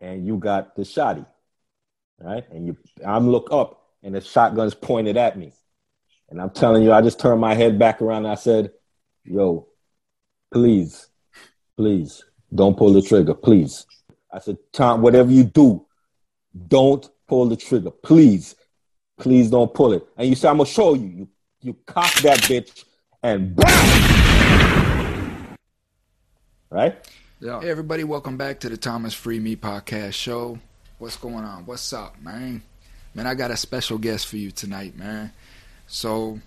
and you got the shotty, right? And you, I'm look up, and the shotgun's pointed at me, and I'm telling you, I just turned my head back around. and I said, "Yo, please, please, don't pull the trigger, please." I said, "Tom, whatever you do, don't pull the trigger, please, please don't pull it." And you said, "I'm gonna show you." You you cock that bitch and bam! Right? Yeah. Hey everybody, welcome back to the Thomas Free Me podcast show. What's going on? What's up, man? Man, I got a special guest for you tonight, man. So,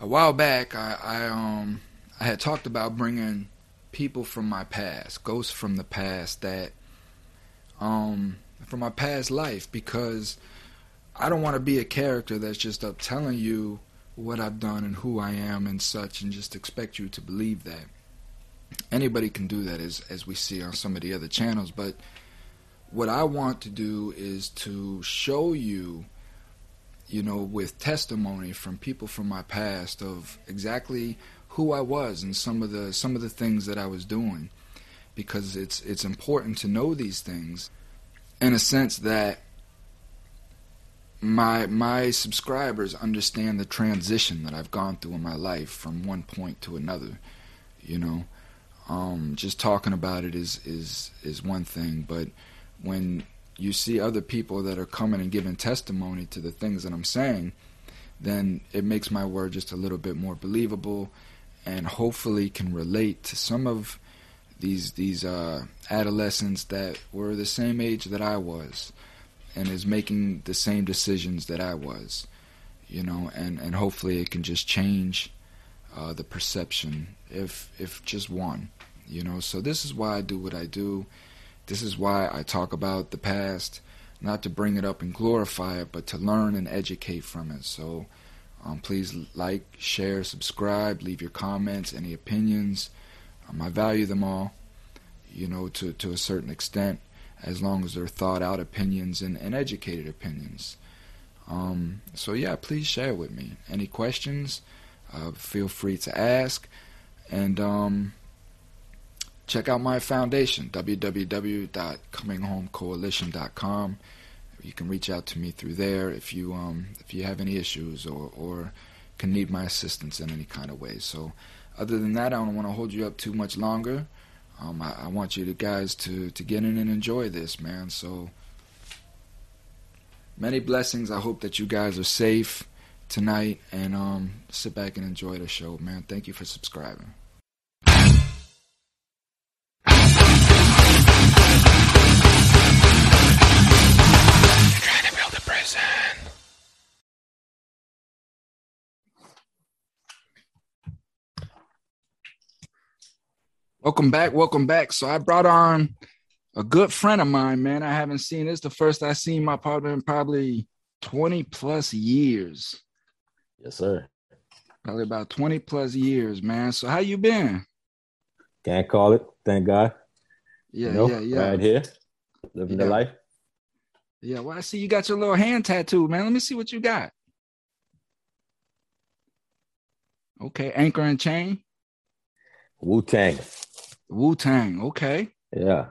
a while back, I, I um I had talked about bringing people from my past, ghosts from the past that um from my past life because I don't want to be a character that's just up telling you what I've done and who I am and such, and just expect you to believe that. Anybody can do that, as as we see on some of the other channels. But what I want to do is to show you, you know, with testimony from people from my past of exactly who I was and some of the some of the things that I was doing, because it's it's important to know these things, in a sense that my my subscribers understand the transition that I've gone through in my life from one point to another. You know, um, just talking about it is is is one thing, but when you see other people that are coming and giving testimony to the things that I'm saying, then it makes my word just a little bit more believable, and hopefully can relate to some of these these uh, adolescents that were the same age that I was and is making the same decisions that I was, you know, and, and hopefully it can just change uh, the perception, if if just one, you know. So this is why I do what I do. This is why I talk about the past, not to bring it up and glorify it, but to learn and educate from it. So um, please like, share, subscribe, leave your comments, any opinions. Um, I value them all, you know, to to a certain extent as long as they're thought out opinions and, and educated opinions. Um, so, yeah, please share with me. Any questions, uh, feel free to ask. And um, check out my foundation, www.cominghomecoalition.com. You can reach out to me through there if you um, if you have any issues or, or can need my assistance in any kind of way. So, other than that, I don't want to hold you up too much longer. Um, I, I, want you to guys to to get in and enjoy this, man. So many blessings. I hope that you guys are safe tonight and um, sit back and enjoy the show, man. Thank you for subscribing. Welcome back. Welcome back. So I brought on a good friend of mine, man. I haven't seen this. The first I seen my partner in probably 20 plus years. Yes, sir. Probably about 20 plus years, man. So how you been? Can't call it. Thank God. Yeah, you know, yeah, yeah. Right here. Living yeah. the life. Yeah, well, I see you got your little hand tattoo, man. Let me see what you got. Okay, anchor and chain. Wu Tang. Wu Tang. Okay. Yeah.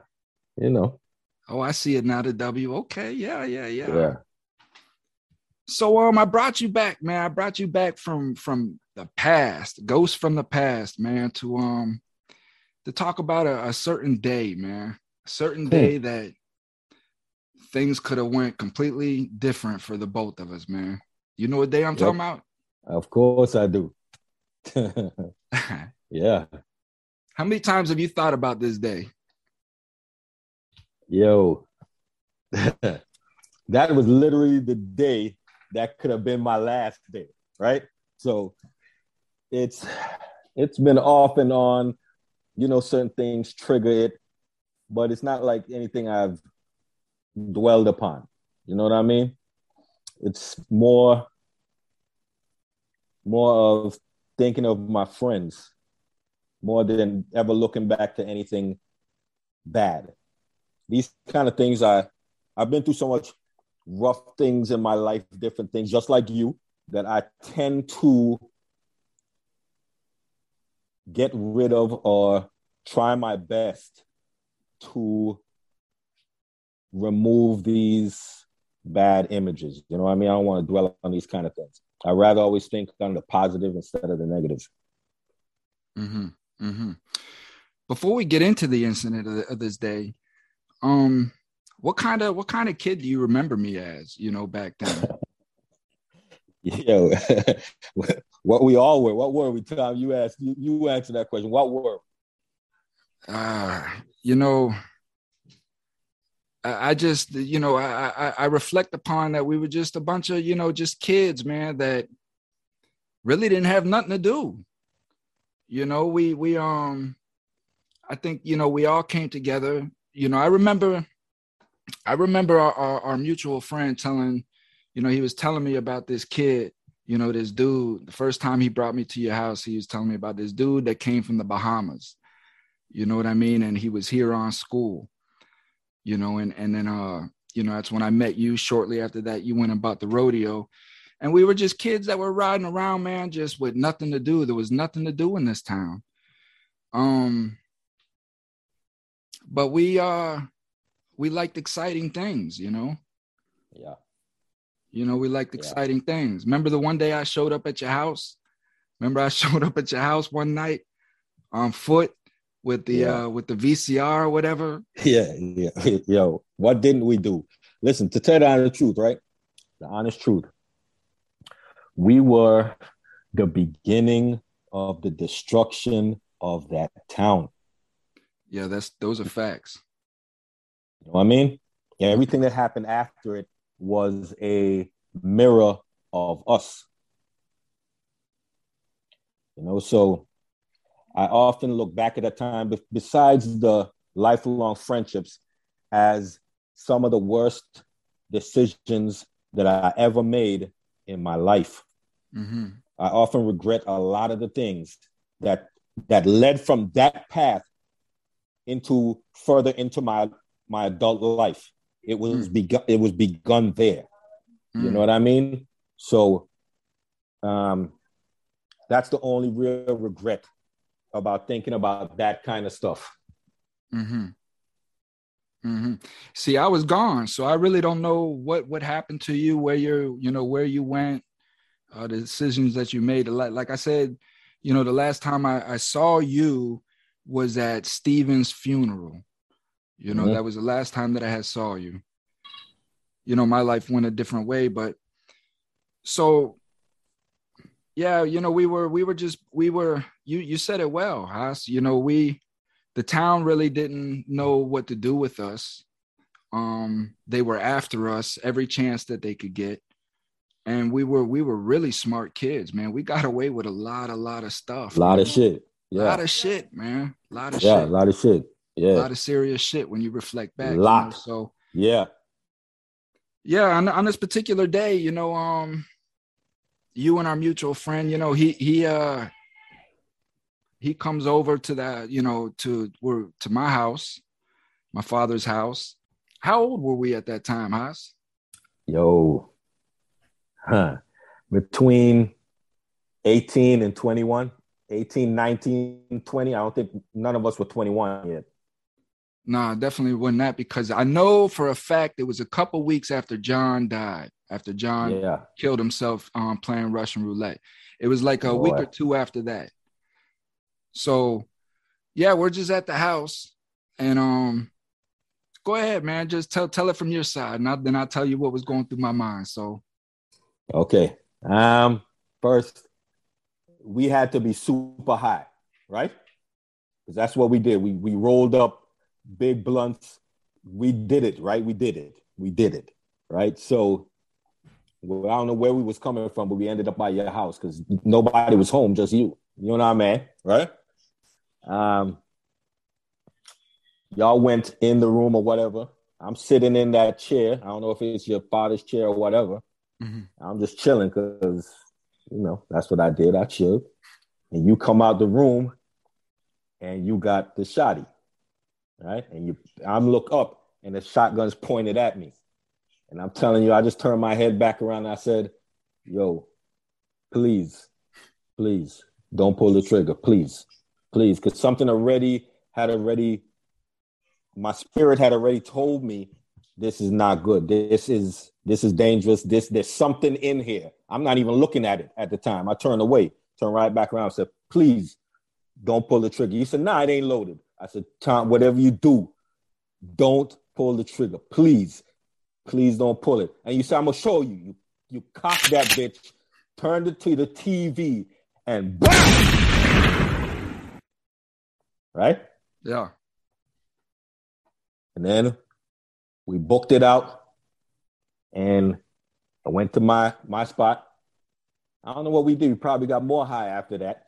You know. Oh, I see it now. The W. Okay. Yeah. Yeah. Yeah. Yeah. So um, I brought you back, man. I brought you back from from the past, ghosts from the past, man, to um to talk about a, a certain day, man. A certain hmm. day that things could have went completely different for the both of us, man. You know what day I'm yep. talking about? Of course I do. yeah. How many times have you thought about this day? Yo, that was literally the day that could have been my last day, right? So it's it's been off and on, you know, certain things trigger it, but it's not like anything I've dwelled upon. You know what I mean? It's more more of thinking of my friends more than ever looking back to anything bad. These kind of things I I've been through so much rough things in my life, different things, just like you, that I tend to get rid of or try my best to remove these bad images. You know what I mean? I don't want to dwell on these kind of things. I rather always think on the positive instead of the negative. Mm-hmm. Mm-hmm. Before we get into the incident of, the, of this day, um, what kind of what kind of kid do you remember me as? You know, back then. Yo, what we all were. What were we? Tom, you asked. You, you answered that question. What were? Uh, you know, I, I just, you know, I, I I reflect upon that we were just a bunch of, you know, just kids, man, that really didn't have nothing to do. You know, we we um, I think you know we all came together. You know, I remember, I remember our, our, our mutual friend telling you know, he was telling me about this kid, you know, this dude. The first time he brought me to your house, he was telling me about this dude that came from the Bahamas. You know what I mean? And he was here on school, you know, and and then uh, you know, that's when I met you. Shortly after that, you went and bought the rodeo. And we were just kids that were riding around, man, just with nothing to do. There was nothing to do in this town. Um, but we uh we liked exciting things, you know. Yeah. You know, we liked exciting yeah. things. Remember the one day I showed up at your house? Remember I showed up at your house one night on foot with the yeah. uh with the VCR or whatever? Yeah, yeah. Yo, what didn't we do? Listen, to tell the honest truth, right? The honest truth. We were the beginning of the destruction of that town. Yeah, that's those are facts. You know what I mean? Yeah, everything that happened after it was a mirror of us. You know, so I often look back at that time, but besides the lifelong friendships, as some of the worst decisions that I ever made in my life. Mm-hmm. I often regret a lot of the things that that led from that path into further into my my adult life. It was mm. begun. It was begun there. Mm. You hmm. know what I mean? So, um, that's the only real regret about thinking about that kind of stuff. Hmm. Hmm. See, I was gone, so I really don't know what what happened to you, where you're, you know where you went, uh, the decisions that you made. Like, like I said, you know, the last time I, I saw you was at Steven's funeral. You know, mm-hmm. that was the last time that I had saw you. You know, my life went a different way, but so yeah, you know, we were we were just we were you you said it well, Haas. You know, we the town really didn't know what to do with us. Um, they were after us every chance that they could get. And we were we were really smart kids, man. We got away with a lot, a lot of stuff. A lot man. of shit. Yeah. A lot of shit, man. A lot of yeah, shit. a lot of shit. Yeah. A lot of serious shit when you reflect back. A lot. You know? So yeah. Yeah, on, on this particular day, you know, um, you and our mutual friend, you know, he he uh he comes over to that, you know, to we're to my house, my father's house. How old were we at that time, Haas? Yo, huh? Between 18 and 21, 18, 19, 20. I don't think none of us were 21 yet. No, definitely wasn't that because I know for a fact it was a couple weeks after John died, after John yeah. killed himself um, playing Russian roulette. It was like a week or two after that. So, yeah, we're just at the house, and um, go ahead, man. Just tell tell it from your side, and I, then I'll tell you what was going through my mind. So, okay. Um, first, we had to be super high, right? Because that's what we did. We we rolled up big blunts. We did it, right? We did it. We did it, right? So well, I don't know where we was coming from, but we ended up by your house because nobody was home, just you. You know what I mean, right? Um, y'all went in the room or whatever. I'm sitting in that chair. I don't know if it's your father's chair or whatever. Mm-hmm. I'm just chilling because you know that's what I did. I chilled, and you come out the room, and you got the shotty right? And you, I'm look up, and the shotgun's pointed at me, and I'm telling you, I just turned my head back around. I said, "Yo, please, please, don't pull the trigger, please, please," because something already had already, my spirit had already told me this is not good. This is this is dangerous. This there's something in here. I'm not even looking at it at the time. I turned away, turned right back around, said, please don't pull the trigger. He said, nah, it ain't loaded. I said, Tom, whatever you do, don't pull the trigger. Please. Please don't pull it. And you said, I'm gonna show you. You you cock that bitch, turned it to the TV, and BAM! Right? Yeah. And then we booked it out, and I went to my my spot. I don't know what we did. We probably got more high after that.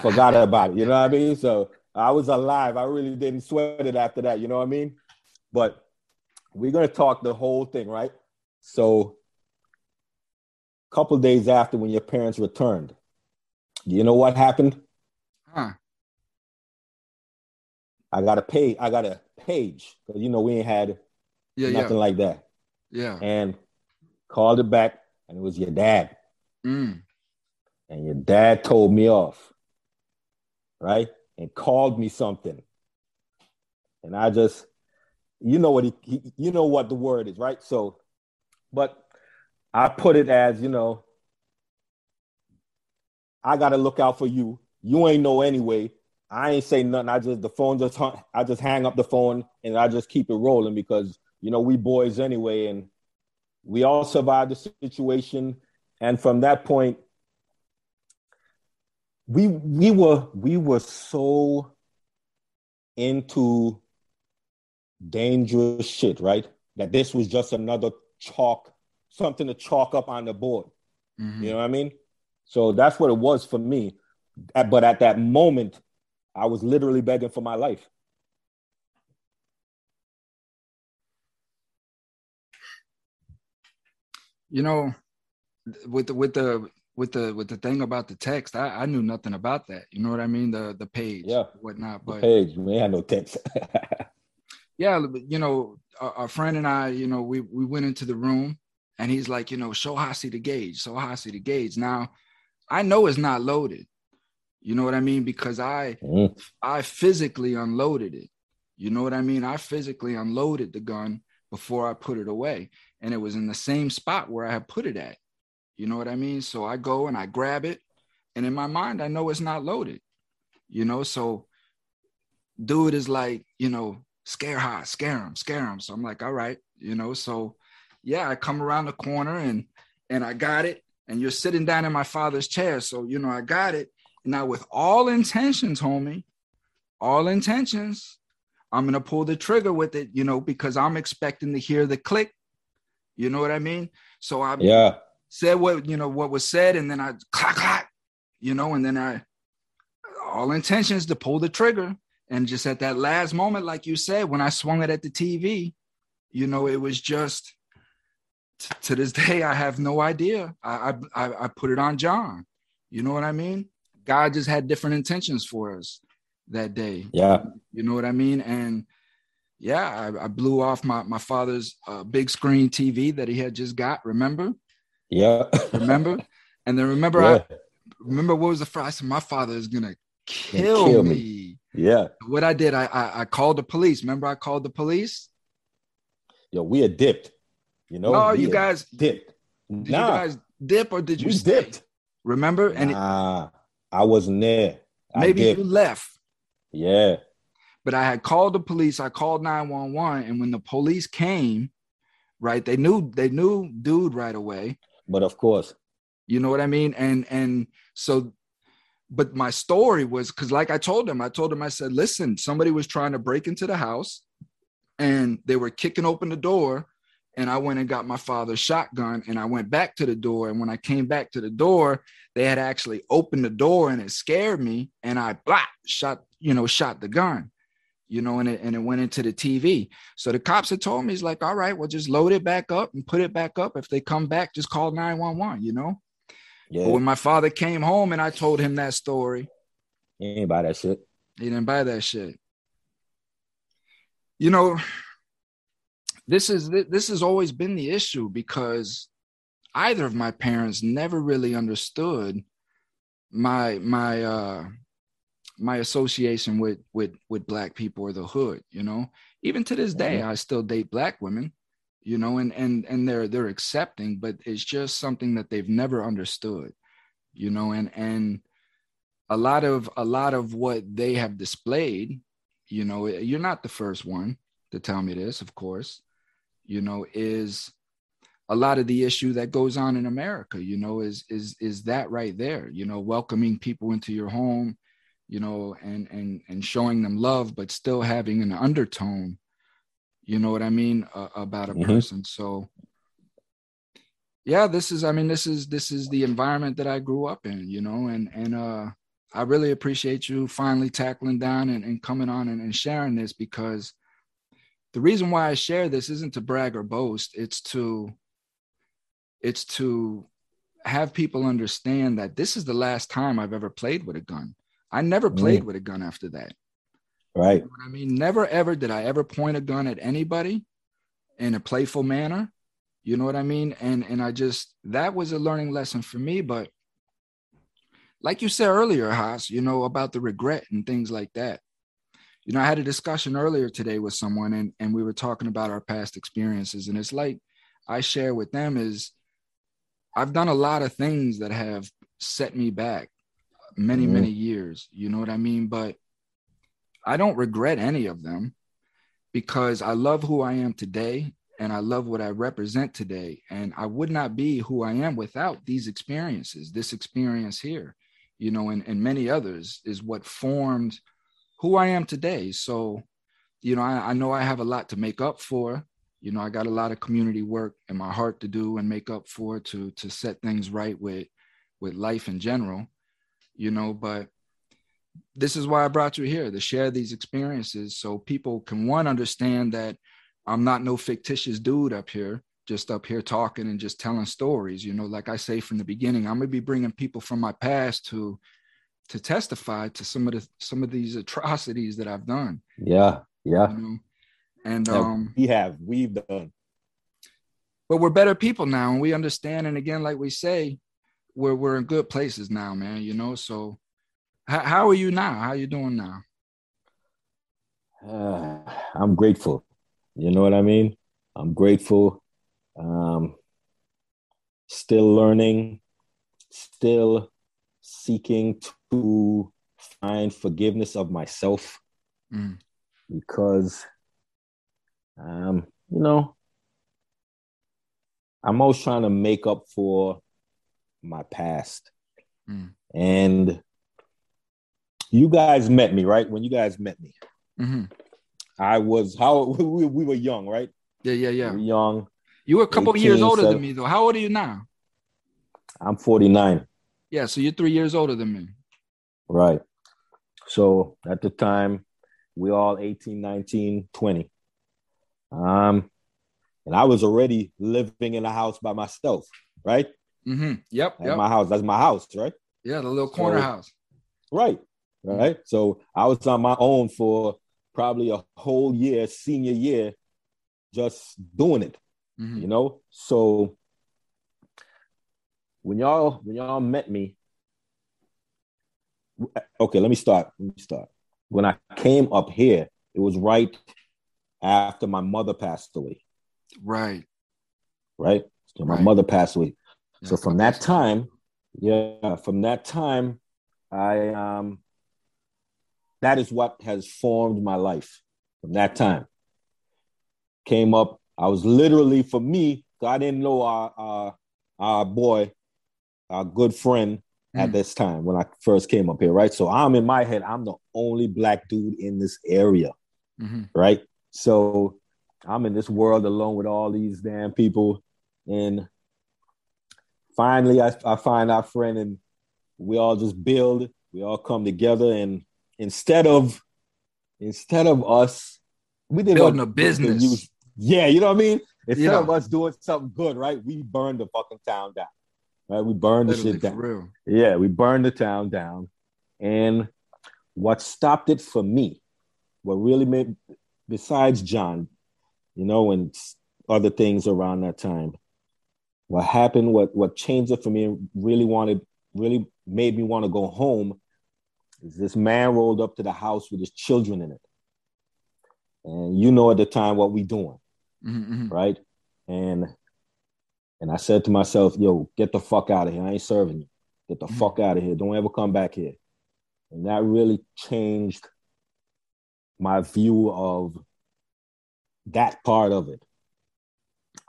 forgot about it. You know what I mean? So I was alive. I really didn't sweat it after that. You know what I mean? But we're gonna talk the whole thing, right? So a couple days after when your parents returned, you know what happened? Huh. I got a page. I got a page because you know we ain't had Yeah, nothing yeah. like that. Yeah. And called it back, and it was your dad. Mm. And your dad told me off, right? And called me something. And I just, you know what he, he you know what the word is, right? So, but I put it as, you know, I gotta look out for you. You ain't know anyway. I ain't say nothing. I just the phone just hung, I just hang up the phone and I just keep it rolling because you know we boys anyway, and we all survived the situation. And from that point, we we were we were so into dangerous shit, right? That this was just another chalk, something to chalk up on the board. Mhm. You know what I mean? So that's what it was for me. But at that moment, I was literally begging for my life. You know, with the with the with the with the thing about the text, I, I knew nothing about that. You know what I mean? The the page, Yeah. whatnot. The But page, we had no text. yeah, you know, our, our friend and I, you know, we we went into the room and he's like, you know, show Hasi the gauge, show Hasi the gauge. Now, I know it's not loaded. You know what I mean? Because I Mm, I physically unloaded it. You know what I mean? I physically unloaded the gun before I put it away. And it was in the same spot where I had put it at. You know what I mean? So I go and I grab it. And in my mind, I know it's not loaded. You know, so dude is like, you know, scare hot, scare him, scare him. So I'm like, all right, you know, so yeah, I come around the corner and and I got it. And you're sitting down in my father's chair. So, you know, I got it. Now, with all intentions, homie, all intentions, I'm gonna pull the trigger with it, you know, because I'm expecting to hear the click. You know what I mean? So I'm yeah, said what you know what was said, and then I clack clack, you know, and then I all intentions to pull the trigger, and just at that last moment, like you said, when I swung it at the TV, you know, it was just t- to this day I have no idea. I, I I put it on John. You know what I mean? God just had different intentions for us that day. yeah, You know what I mean? And yeah, I, I blew off my my father's uh, big screen TV that he had just got. Remember? Yeah. Remember? and then remember, yeah, I remember what was the first? I said, my father is gonna kill, kill me. me. yeah. What I did, I, I I called the police. Remember, I called the police. Yo, we are dipped. You know, oh, No, you guys dipped. did nah, you guys dip or did you we stay? dipped. Remember? And it, I wasn't there. I maybe dipped. you left. Yeah, but I had called the police. I called 911, and when the police came, right, they knew they knew dude right away. But of course, You know what I mean? And and so, but my story was because, like I told him, I told him, I said, listen, somebody was trying to break into the house, and they were kicking open the door, and I went and got my father's shotgun, and I went back to the door, and when I came back to the door, they had actually opened the door, and it scared me, and I blah shot, you know, shot the gun. You know, and it and it went into the TV. So the cops had told me, he's like, all right, well, just load it back up and put it back up. If they come back, just call 911, you know? yeah, But when my father came home and I told him that story, he ain't buy that shit. he didn't buy that shit. You know, this is this has always been the issue because either of my parents never really understood my my uh my association with with with black people or the hood, you know. Even to this day, mm-hmm. I still date black women, you know, and and and they're they're accepting, but it's just something that they've never understood, you know, and and a lot of a lot of what they have displayed, you know, you're not the first one to tell me this, of course, you know, is a lot of the issue that goes on in America, you know, is is is that right there, you know, welcoming people into your home, you know, and and and showing them love, but still having an undertone, you know what I mean, uh, about a mm-hmm. person. So, yeah, this is, I mean, this is this is the environment that I grew up in, you know, and and uh, I really appreciate you finally tackling down and, and coming on and, and sharing this because the reason why I share this isn't to brag or boast. It's to it's to have people understand that this is the last time I've ever played with a gun. I never played mm. with a gun after that. Right. You know I mean, never ever did I ever point a gun at anybody in a playful manner. You know what I mean? And and I just that was a learning lesson for me. But like you said earlier, Haas, you know, about the regret and things like that. You know, I had a discussion earlier today with someone and, and we were talking about our past experiences. And it's like I share with them is I've done a lot of things that have set me back many, mm-hmm. many years. You know what I mean? But I don't regret any of them because I love who I am today and I love what I represent today. And I would not be who I am without these experiences. This experience here, you know, and, and many others is what formed who I am today. So, you know, I, I know I have a lot to make up for. You know, I got a lot of community work in my heart to do and make up for to to set things right with with life in general you know, but this is why I brought you here to share these experiences so people can one understand that I'm not no fictitious dude up here, just up here talking and just telling stories. You know, like I say from the beginning, I'm gonna be bringing people from my past to to testify to some of the some of these atrocities that I've done. Yeah, yeah. You know? And um, we have we've done, but we're better people now, and we understand. And again, like we say, we're we're in good places now, man. You know, so how, how are you now? How you doing now? Uh, I'm grateful. You know what I mean? I'm grateful. Um, still learning, still seeking to find forgiveness of myself mm. because, um, you know, I'm always trying to make up for my past. Mm. And you guys met me, right? When you guys met me, mm-hmm. I was how we, we, were young, right? Yeah, yeah, yeah. We young. You were a couple 18, years older 7. than me, though. How old are you now? I'm 49. Yeah, so you're three years older than me. Right. So at the time, we all 18, 19, 20. Um, and I was already living in a house by myself, right? Mm-hmm. Yep. Yep. my house. That's my house, right? Yeah, the little corner so, house. Right. Right. So I was on my own for probably a whole year, senior year, just doing it. Mm-hmm. You know? So when y'all when y'all met me, okay, let me start. Let me start. When I came up here, it was right after my mother passed away. Right. Right. So my right. mother passed away so from that time, yeah, from that time, I um that is what has formed my life from that time. Came up, I was literally for me, I didn't know our our, our boy, our good friend at mm. this time when I first came up here, right? So I'm in my head, I'm the only black dude in this area, mm-hmm. right? So I'm in this world alone with all these damn people, and finally I, I find our friend and we all just build we all come together and instead of instead of us we did building a business. yeah you know what i mean? Instead yeah. of us doing something good right we burned the fucking town down right? We burned Literally, the shit down. yeah we burned the town down. And what stopped it for me what really made besides john you know and other things around that time what happened, what what changed it for me, really wanted, really made me want to go home, is this man rolled up to the house with his children in it, and you know at the time what we doing, mm-hmm. mm-hmm. right? and and I said to myself, "Yo, get the fuck out of here! I ain't serving you. Get the mm-hmm. fuck out of here! Don't ever come back here." And that really changed my view of that part of it.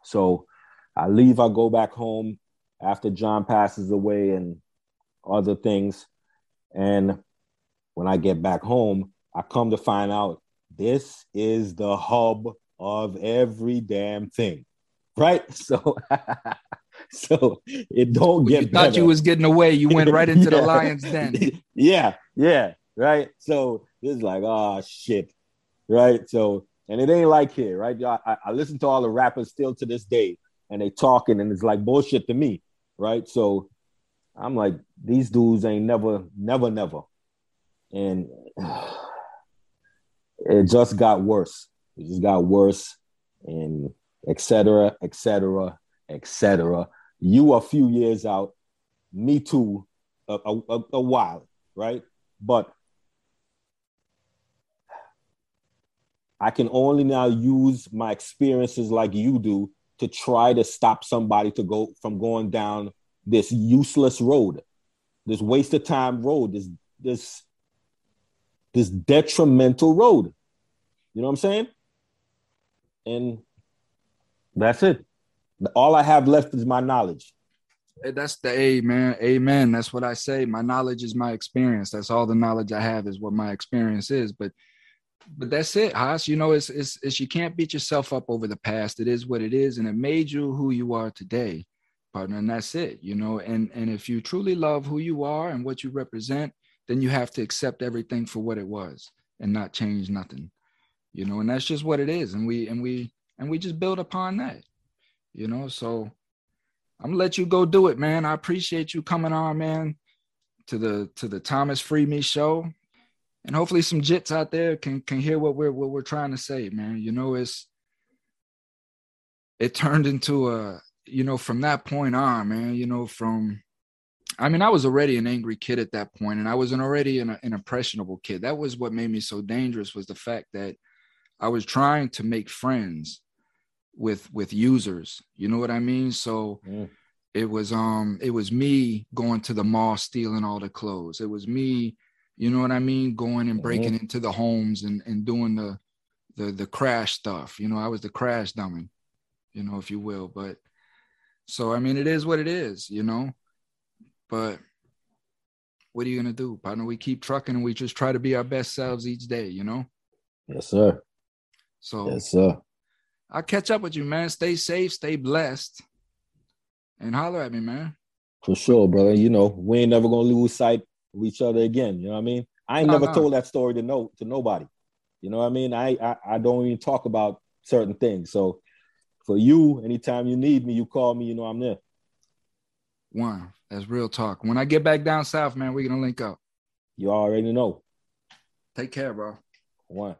So I leave, I go back home after John passes away and other things. And when I get back home, I come to find out this is the hub of every damn thing. Right? So so it don't get you thought better. you was getting away. You went right into yeah. the lion's den. yeah, yeah, right. So it's like, oh shit. Right. So and it ain't like here, right? I, I listen to all the rappers still to this day, and they talking, and it's like bullshit to me, right? So I'm like, these dudes ain't never, never, never, and it just got worse. It just got worse, and etc., etc., etc. You a few years out, me too, a, a, a while, right? But I can only now use my experiences like you do to try to stop somebody to go from going down this useless road, this waste of time road, this this this detrimental road. You know what I'm saying? And that's it. All I have left is my knowledge. That's the A, man. Amen. That's what I say. My knowledge is my experience. That's all the knowledge I have is what my experience is. But but that's it, Haas. You know, it's, it's, it's you can't beat yourself up over the past. It is what it is, and it made you who you are today, partner. And that's it. You know, and and if you truly love who you are and what you represent, then you have to accept everything for what it was and not change nothing. You know, and that's just what it is. And we and we and we just build upon that. You know, so I'm gonna let you go do it, man. I appreciate you coming on, man, to the to the Thomas Free Me show and hopefully some jits out there can can hear what we're what we're trying to say, man. You know, it's it turned into a you know from that point on, man. You know, from I mean, I was already an angry kid at that point, and I was an already an, an impressionable kid. That was what made me so dangerous was the fact that I was trying to make friends with with users. You know what I mean? So. Mm it was um it was me going to the mall stealing all the clothes it was me you know what I mean? Going and breaking mm-hmm. into the homes and, and doing the, the the crash stuff. You know, I was the crash dummy, you know, if you will. But so I mean it is what it is, you know. But what are you gonna do, partner? We keep trucking and we just try to be our best selves each day, you know? Yes, sir. So yes, sir. I'll catch up with you, man. Stay safe, stay blessed, and holler at me, man. For sure, brother. You know, we ain't never gonna lose sight each other again. You know what I mean? I ain't no, never no. told that story to no to nobody. You know what I mean? I, I I don't even talk about certain things. So for you, anytime you need me, you call me. You know I'm there. One, that's real talk. When I get back down south, man, we're gonna link up. You already know. Take care, bro. One.